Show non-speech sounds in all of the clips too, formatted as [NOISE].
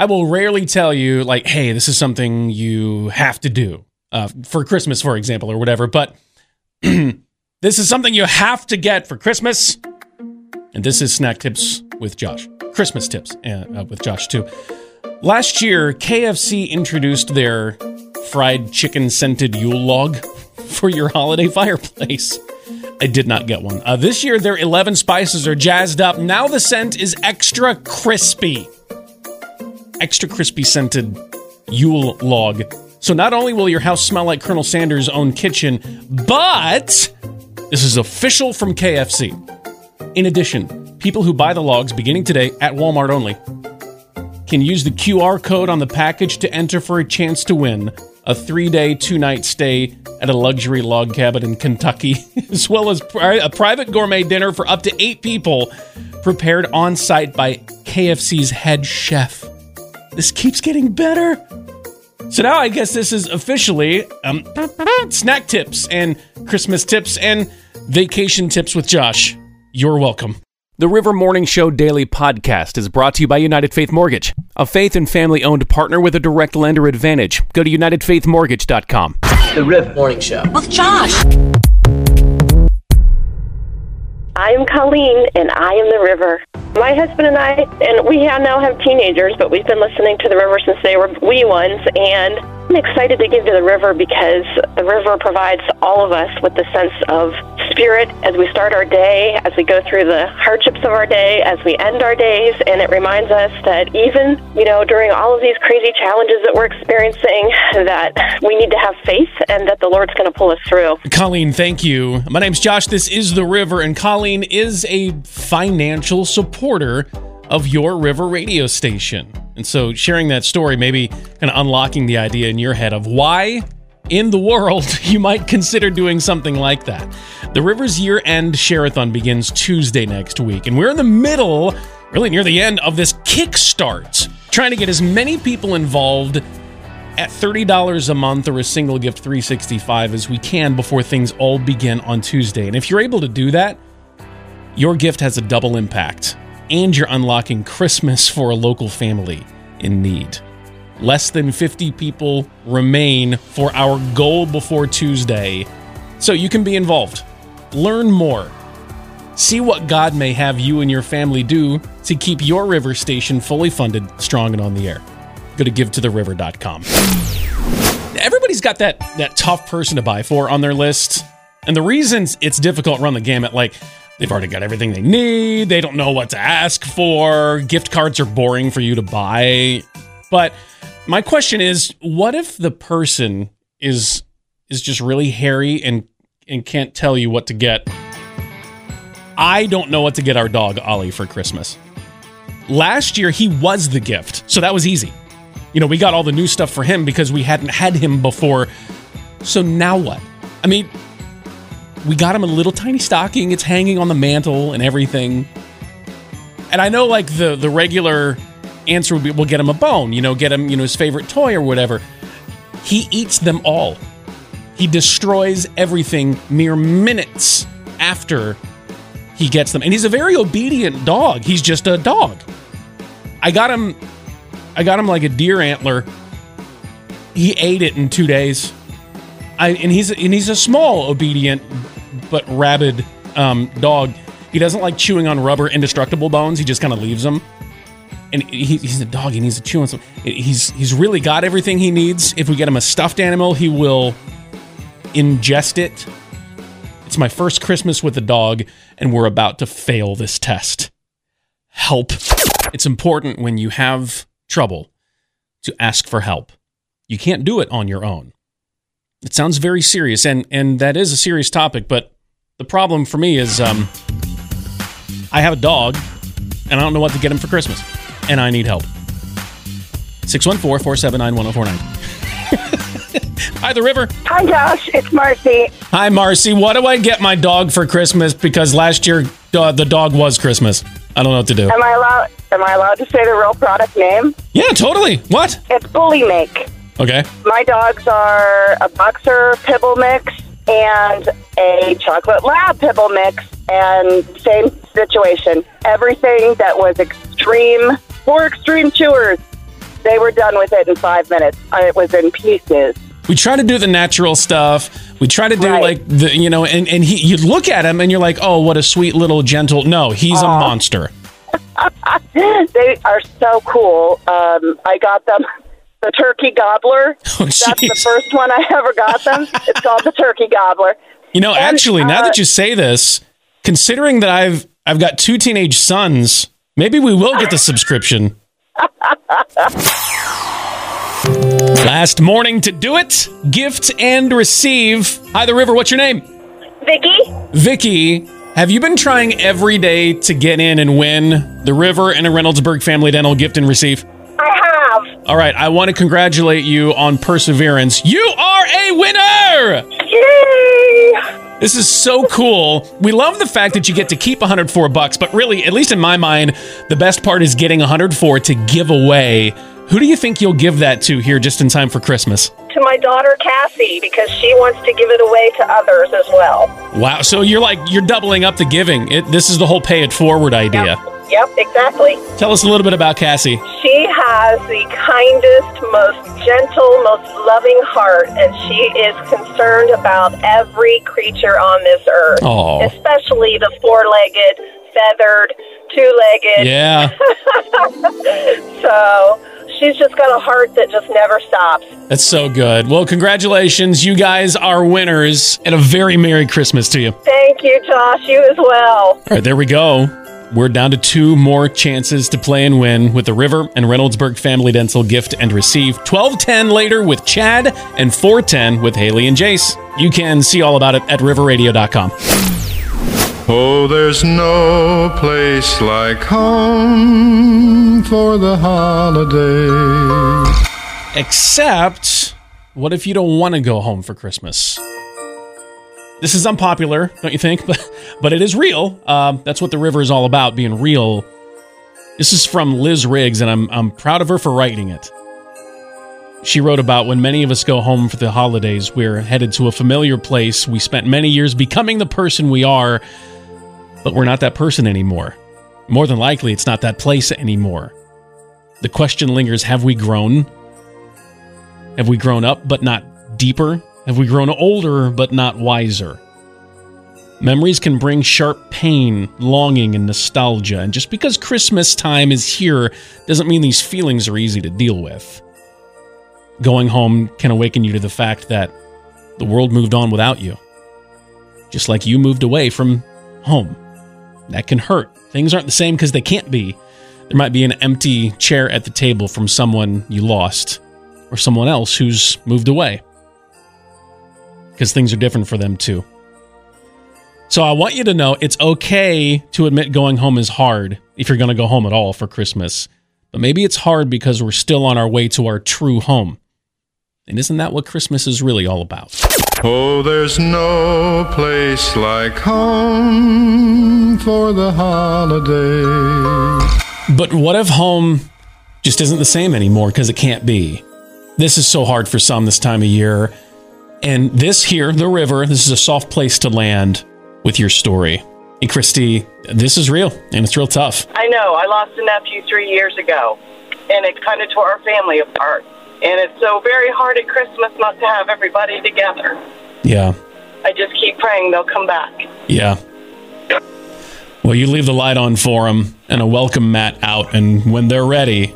I will rarely tell you, like, hey, this is something you have to do uh, for Christmas, for example, or whatever. But [CLEARS THROAT] this is something you have to get for Christmas. And this is Snack Tips with Josh. Christmas tips uh, uh, with Josh, too. Last year, KFC introduced their fried chicken scented Yule log [LAUGHS] for your holiday fireplace. I did not get one. Uh, this year, their 11 spices are jazzed up. Now the scent is extra crispy. Extra crispy scented Yule log. So not only will your house smell like Colonel Sanders' own kitchen, but this is official from KFC. In addition, people who buy the logs beginning today at Walmart only can use the QR code on the package to enter for a chance to win a three day, two night stay at a luxury log cabin in Kentucky, [LAUGHS] as well as a private gourmet dinner for up to eight people prepared on site by KFC's head chef. This keeps getting better. So now I guess this is officially um, snack tips and Christmas tips and vacation tips with Josh. You're welcome. The River Morning Show Daily Podcast is brought to you by United Faith Mortgage, a faith and family owned partner with a direct lender advantage. Go to UnitedFaithMortgage.com. The River Morning Show. with Josh. I am Colleen, and I am the river. My husband and I, and we have now have teenagers, but we've been listening to the river since they were wee ones, and I'm excited to give to the river because the river provides all of us with the sense of spirit as we start our day, as we go through the hardships of our day, as we end our days, and it reminds us that even, you know, during all of these crazy challenges that we're experiencing, that we need to have faith and that the Lord's going to pull us through. Colleen, thank you. My name's Josh. This is The River, and Colleen is a financial supporter of your River radio station. And so sharing that story, maybe kind of unlocking the idea in your head of why in the world [LAUGHS] you might consider doing something like that. The River's year end Share-a-thon begins Tuesday next week, and we're in the middle, really near the end of this kickstart, trying to get as many people involved at $30 a month or a single gift 365 as we can before things all begin on Tuesday. And if you're able to do that, your gift has a double impact and you're unlocking Christmas for a local family in need. Less than 50 people remain for our goal before Tuesday, so you can be involved. Learn more. See what God may have you and your family do to keep your river station fully funded, strong, and on the air. Go to givetotheriver.com. Everybody's got that that tough person to buy for on their list. And the reasons it's difficult run the gamut like they've already got everything they need, they don't know what to ask for, gift cards are boring for you to buy. But my question is, what if the person is is just really hairy and and can't tell you what to get? I don't know what to get our dog Ollie for Christmas. Last year he was the gift, so that was easy. You know, we got all the new stuff for him because we hadn't had him before. So now what? I mean, we got him a little tiny stocking. It's hanging on the mantle and everything. And I know, like the the regular answer would be, "We'll get him a bone." You know, get him, you know, his favorite toy or whatever. He eats them all. He destroys everything mere minutes after he gets them, and he's a very obedient dog. He's just a dog. I got him. I got him like a deer antler. He ate it in two days. I, and he's and he's a small, obedient but rabid um, dog. He doesn't like chewing on rubber, indestructible bones. He just kind of leaves them. And he, he's a dog. He needs to chew on some. He's he's really got everything he needs. If we get him a stuffed animal, he will ingest it. It's my first Christmas with a dog, and we're about to fail this test. Help. It's important when you have trouble to ask for help. You can't do it on your own. It sounds very serious, and and that is a serious topic. But the problem for me is, um, I have a dog, and I don't know what to get him for Christmas, and I need help. 614-479-1049. [LAUGHS] Hi, the river. Hi, Josh. It's Marcy. Hi, Marcy. What do I get my dog for Christmas? Because last year uh, the dog was Christmas. I don't know what to do. Am I allowed? Am I allowed to say the real product name? Yeah, totally. What? It's Bullymake. Okay. My dogs are a boxer pibble mix and a chocolate lab pibble mix, and same situation. Everything that was extreme for extreme chewers. They were done with it in five minutes. Uh, It was in pieces. We try to do the natural stuff. We try to do Right. like the you know, and and he you look at him and you're like, oh, what a sweet little gentle. No, he's a monster. [LAUGHS] They are so cool. Um, I got them the turkey gobbler. [LAUGHS] Oh, That's the first one I ever got them. It's called the turkey gobbler. You know, And, actually, now uh, that you say this, considering that I've I've got two teenage sons, maybe we will get the subscription. [LAUGHS] Last morning to do it, gift and receive. Hi, the river. What's your name? Vicky? Vicky. Have you been trying every day to get in and win the River and a Reynoldsburg Family Dental gift and receive? All right, I want to congratulate you on perseverance. You are a winner! Yay! This is so cool. We love the fact that you get to keep 104 bucks, but really, at least in my mind, the best part is getting 104 to give away. Who do you think you'll give that to here just in time for Christmas? To my daughter Cassie because she wants to give it away to others as well. Wow, so you're like you're doubling up the giving. It, this is the whole pay it forward idea. Yep, exactly. Tell us a little bit about Cassie. She has the kindest, most gentle, most loving heart, and she is concerned about every creature on this earth, Aw. especially the four legged, feathered, two legged. Yeah, [LAUGHS] So she's just got a heart that just never stops. that's so good. Well, congratulations. You guys are winners, and a very Merry Christmas to you. Thank you, Josh. You as well. All right, there we go. We're down to two more chances to play and win with the River and Reynoldsburg Family Dental gift and receive 1210 later with Chad and 410 with Haley and Jace. You can see all about it at riverradio.com. Oh, there's no place like home for the holiday. Except, what if you don't want to go home for Christmas? This is unpopular, don't you think? [LAUGHS] But but it is real. Um, that's what the river is all about, being real. This is from Liz Riggs, and I'm I'm proud of her for writing it. She wrote about when many of us go home for the holidays, we're headed to a familiar place. We spent many years becoming the person we are, but we're not that person anymore. More than likely, it's not that place anymore. The question lingers have we grown? Have we grown up but not deeper? Have we grown older but not wiser? Memories can bring sharp pain, longing, and nostalgia, and just because Christmas time is here doesn't mean these feelings are easy to deal with. Going home can awaken you to the fact that the world moved on without you, just like you moved away from home. That can hurt. Things aren't the same because they can't be. There might be an empty chair at the table from someone you lost or someone else who's moved away. Because things are different for them too. So I want you to know it's okay to admit going home is hard if you're going to go home at all for Christmas. But maybe it's hard because we're still on our way to our true home. And isn't that what Christmas is really all about? Oh, there's no place like home for the holiday. But what if home just isn't the same anymore because it can't be? This is so hard for some this time of year. And this here, the river, this is a soft place to land with your story. And Christy, this is real and it's real tough. I know. I lost a nephew three years ago, and it kind of tore our family apart. And it's so very hard at Christmas not to have everybody together. Yeah. I just keep praying they'll come back. Yeah. Well, you leave the light on for them and a welcome mat out. And when they're ready,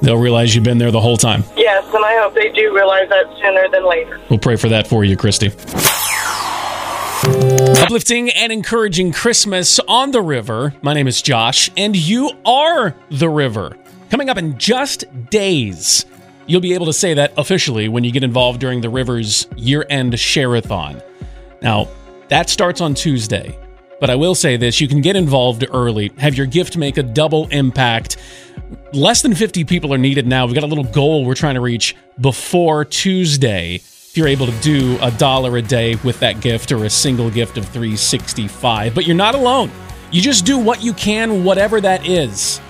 they'll realize you've been there the whole time. Yes, and I hope they do realize that sooner than later. We'll pray for that for you, Christy. Uplifting and encouraging Christmas on the river. My name is Josh, and you are the river. Coming up in just days, you'll be able to say that officially when you get involved during the river's year end share-a-thon. Now, that starts on Tuesday. But I will say this you can get involved early, have your gift make a double impact. Less than 50 people are needed now. We've got a little goal we're trying to reach before Tuesday. If you're able to do a dollar a day with that gift or a single gift of 365, but you're not alone. You just do what you can, whatever that is.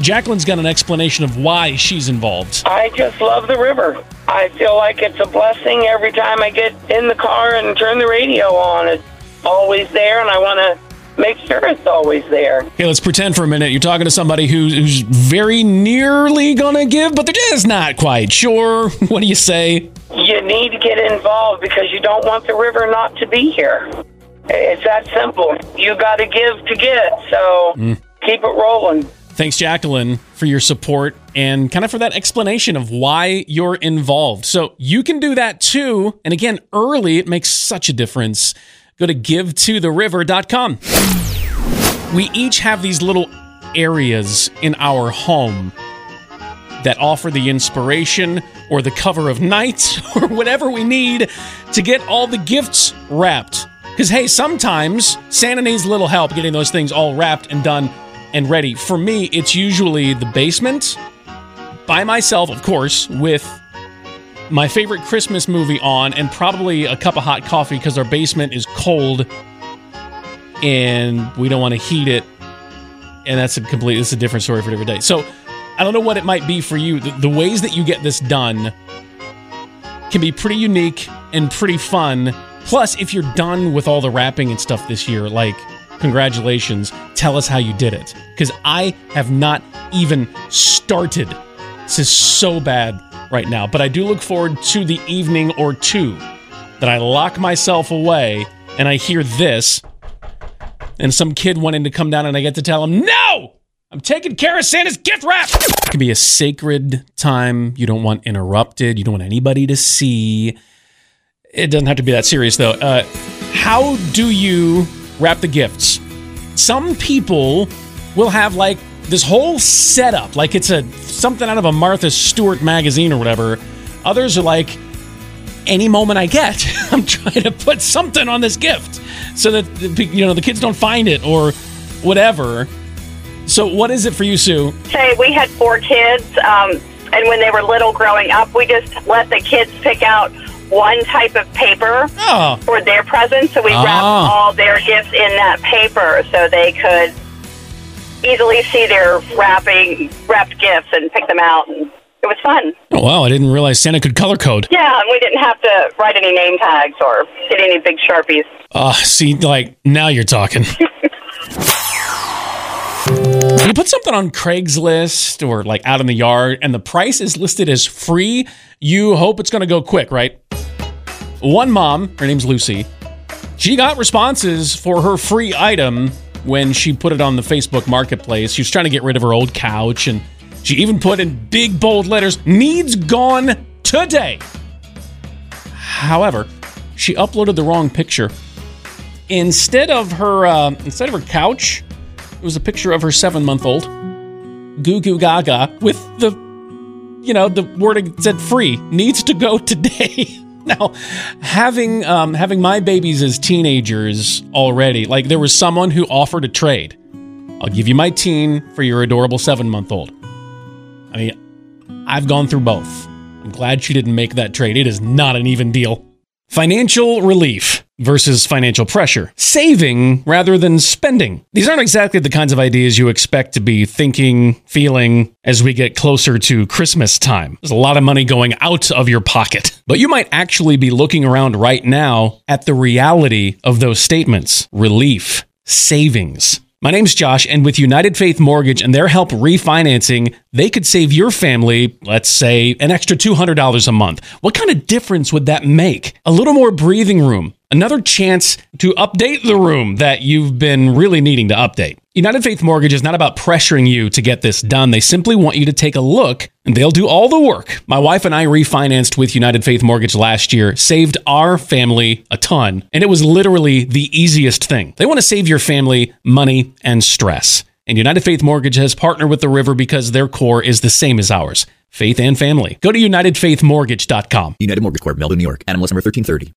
Jacqueline's got an explanation of why she's involved. I just love the river. I feel like it's a blessing every time I get in the car and turn the radio on. It's always there, and I want to make sure it's always there. Okay, let's pretend for a minute you're talking to somebody who's, who's very nearly gonna give, but they're just not quite sure. [LAUGHS] What do you say? You need to get involved because you don't want the river not to be here. It's that simple. You got to give to get, so hmm. keep it rolling. Thanks, Jacqueline, for your support and kind of for that explanation of why you're involved. So you can do that too. And again, early, it makes such a difference. Go to givetotheriver.com. We each have these little areas in our home that offer the inspiration or the cover of night [LAUGHS] or whatever we need to get all the gifts wrapped. Because, hey, sometimes Santa needs a little help getting those things all wrapped and done and ready. For me, it's usually the basement by myself, of course, with my favorite Christmas movie on and probably a cup of hot coffee because our basement is cold and we don't want to heat it. And that's a complete, it's a different story for different day. So I don't know what it might be for you. The, the ways that you get this done can be pretty unique and pretty fun. Plus, if you're done with all the wrapping and stuff this year, like, congratulations, tell us how you did it. Because I have not even started. This is so bad right now. But I do look forward to the evening or two that I lock myself away and I hear this and some kid wanting to come down and I get to tell him, no! I'm taking care of Santa's gift wrap. It can be a sacred time. You don't want interrupted. You don't want anybody to see. It doesn't have to be that serious, though. Uh, how do you wrap the gifts? Some people will have like this whole setup, like it's a something out of a Martha Stewart magazine or whatever. Others are like, any moment I get, [LAUGHS] I'm trying to put something on this gift so that the, you know the kids don't find it or whatever. So, what is it for you, Sue? Say we had four kids, um, and when they were little growing up, we just let the kids pick out one type of paper Oh, for their presents. So we wrapped Ah. all their gifts in that paper so they could easily see their wrapping wrapped gifts and pick them out. And it was fun. oh wow! I didn't realize Santa could color code. Yeah, and we didn't have to write any name tags or get any big sharpies. Ah, see, like now you're talking. [LAUGHS] you put something on Craigslist or like out in the yard, and the price is listed as free. You hope it's going to go quick, right? One mom, her name's Lucy, she got responses for her free item when she put it on the Facebook marketplace. She was trying to get rid of her old couch, and she even put in big bold letters needs gone today. However, she uploaded the wrong picture instead of her uh, instead of her couch, it was a picture of her seven month old Goo Goo Gaga with the you know the wording said free needs to go today. [LAUGHS] [LAUGHS] now, having um, having my babies as teenagers already, like there was someone who offered a trade. I'll give you my teen for your adorable seven month old. I mean, I've gone through both. I'm glad she didn't make that trade. It is not an even deal. Financial relief versus financial pressure. Saving rather than spending. These aren't exactly the kinds of ideas you expect to be thinking, feeling as we get closer to Christmas time. There's a lot of money going out of your pocket. But you might actually be looking around right now at the reality of those statements relief, savings. My name's Josh, and with United Faith Mortgage and their help refinancing, they could save your family, let's say, an extra $200 a month. What kind of difference would that make? A little more breathing room, another chance to update the room that you've been really needing to update. United Faith Mortgage is not about pressuring you to get this done. They simply want you to take a look and they'll do all the work. My wife and I refinanced with United Faith Mortgage last year, saved our family a ton, and it was literally the easiest thing. They want to save your family money and stress. And United Faith Mortgage has partnered with the river because their core is the same as ours faith and family. Go to UnitedFaithMortgage.com. United Mortgage Corp, Melville, New York. NMLS number 1330.